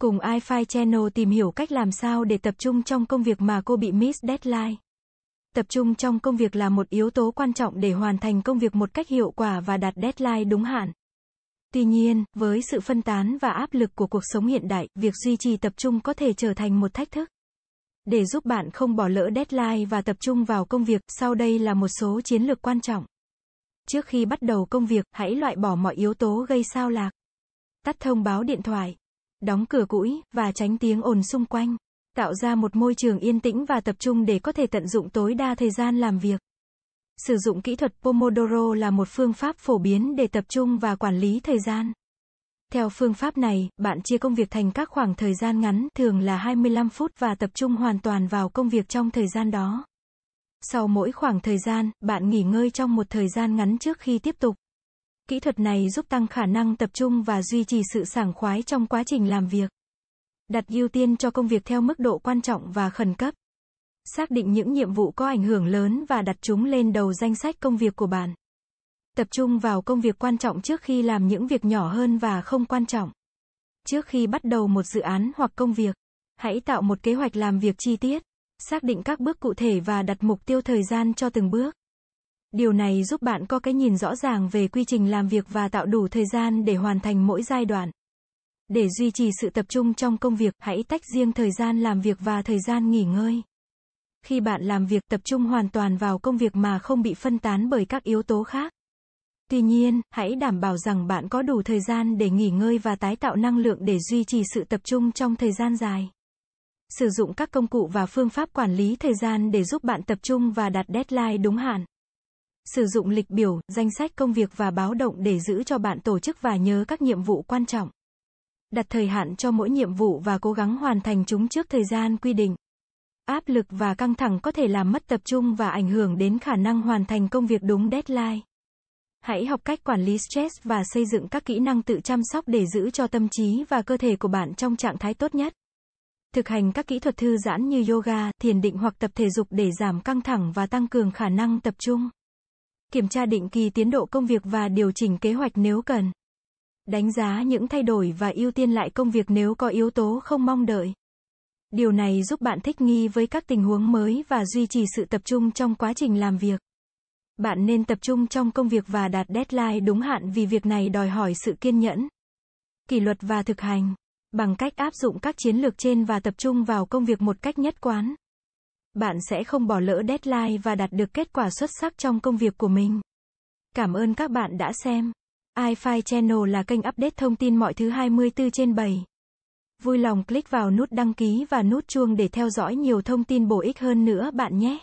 Cùng iFi Channel tìm hiểu cách làm sao để tập trung trong công việc mà cô bị miss deadline. Tập trung trong công việc là một yếu tố quan trọng để hoàn thành công việc một cách hiệu quả và đạt deadline đúng hạn. Tuy nhiên, với sự phân tán và áp lực của cuộc sống hiện đại, việc duy trì tập trung có thể trở thành một thách thức. Để giúp bạn không bỏ lỡ deadline và tập trung vào công việc, sau đây là một số chiến lược quan trọng. Trước khi bắt đầu công việc, hãy loại bỏ mọi yếu tố gây sao lạc. Tắt thông báo điện thoại, đóng cửa cũi và tránh tiếng ồn xung quanh. Tạo ra một môi trường yên tĩnh và tập trung để có thể tận dụng tối đa thời gian làm việc. Sử dụng kỹ thuật Pomodoro là một phương pháp phổ biến để tập trung và quản lý thời gian. Theo phương pháp này, bạn chia công việc thành các khoảng thời gian ngắn, thường là 25 phút và tập trung hoàn toàn vào công việc trong thời gian đó. Sau mỗi khoảng thời gian, bạn nghỉ ngơi trong một thời gian ngắn trước khi tiếp tục. Kỹ thuật này giúp tăng khả năng tập trung và duy trì sự sảng khoái trong quá trình làm việc. Đặt ưu tiên cho công việc theo mức độ quan trọng và khẩn cấp. Xác định những nhiệm vụ có ảnh hưởng lớn và đặt chúng lên đầu danh sách công việc của bạn. Tập trung vào công việc quan trọng trước khi làm những việc nhỏ hơn và không quan trọng. Trước khi bắt đầu một dự án hoặc công việc, hãy tạo một kế hoạch làm việc chi tiết, xác định các bước cụ thể và đặt mục tiêu thời gian cho từng bước. Điều này giúp bạn có cái nhìn rõ ràng về quy trình làm việc và tạo đủ thời gian để hoàn thành mỗi giai đoạn. Để duy trì sự tập trung trong công việc, hãy tách riêng thời gian làm việc và thời gian nghỉ ngơi. Khi bạn làm việc tập trung hoàn toàn vào công việc mà không bị phân tán bởi các yếu tố khác. Tuy nhiên, hãy đảm bảo rằng bạn có đủ thời gian để nghỉ ngơi và tái tạo năng lượng để duy trì sự tập trung trong thời gian dài. Sử dụng các công cụ và phương pháp quản lý thời gian để giúp bạn tập trung và đạt deadline đúng hạn. Sử dụng lịch biểu, danh sách công việc và báo động để giữ cho bạn tổ chức và nhớ các nhiệm vụ quan trọng. Đặt thời hạn cho mỗi nhiệm vụ và cố gắng hoàn thành chúng trước thời gian quy định. Áp lực và căng thẳng có thể làm mất tập trung và ảnh hưởng đến khả năng hoàn thành công việc đúng deadline. Hãy học cách quản lý stress và xây dựng các kỹ năng tự chăm sóc để giữ cho tâm trí và cơ thể của bạn trong trạng thái tốt nhất. Thực hành các kỹ thuật thư giãn như yoga, thiền định hoặc tập thể dục để giảm căng thẳng và tăng cường khả năng tập trung. Kiểm tra định kỳ tiến độ công việc và điều chỉnh kế hoạch nếu cần. Đánh giá những thay đổi và ưu tiên lại công việc nếu có yếu tố không mong đợi. Điều này giúp bạn thích nghi với các tình huống mới và duy trì sự tập trung trong quá trình làm việc. Bạn nên tập trung trong công việc và đạt deadline đúng hạn vì việc này đòi hỏi sự kiên nhẫn, kỷ luật và thực hành. Bằng cách áp dụng các chiến lược trên và tập trung vào công việc một cách nhất quán, bạn sẽ không bỏ lỡ deadline và đạt được kết quả xuất sắc trong công việc của mình. Cảm ơn các bạn đã xem. iFi Channel là kênh update thông tin mọi thứ 24 trên 7. Vui lòng click vào nút đăng ký và nút chuông để theo dõi nhiều thông tin bổ ích hơn nữa bạn nhé.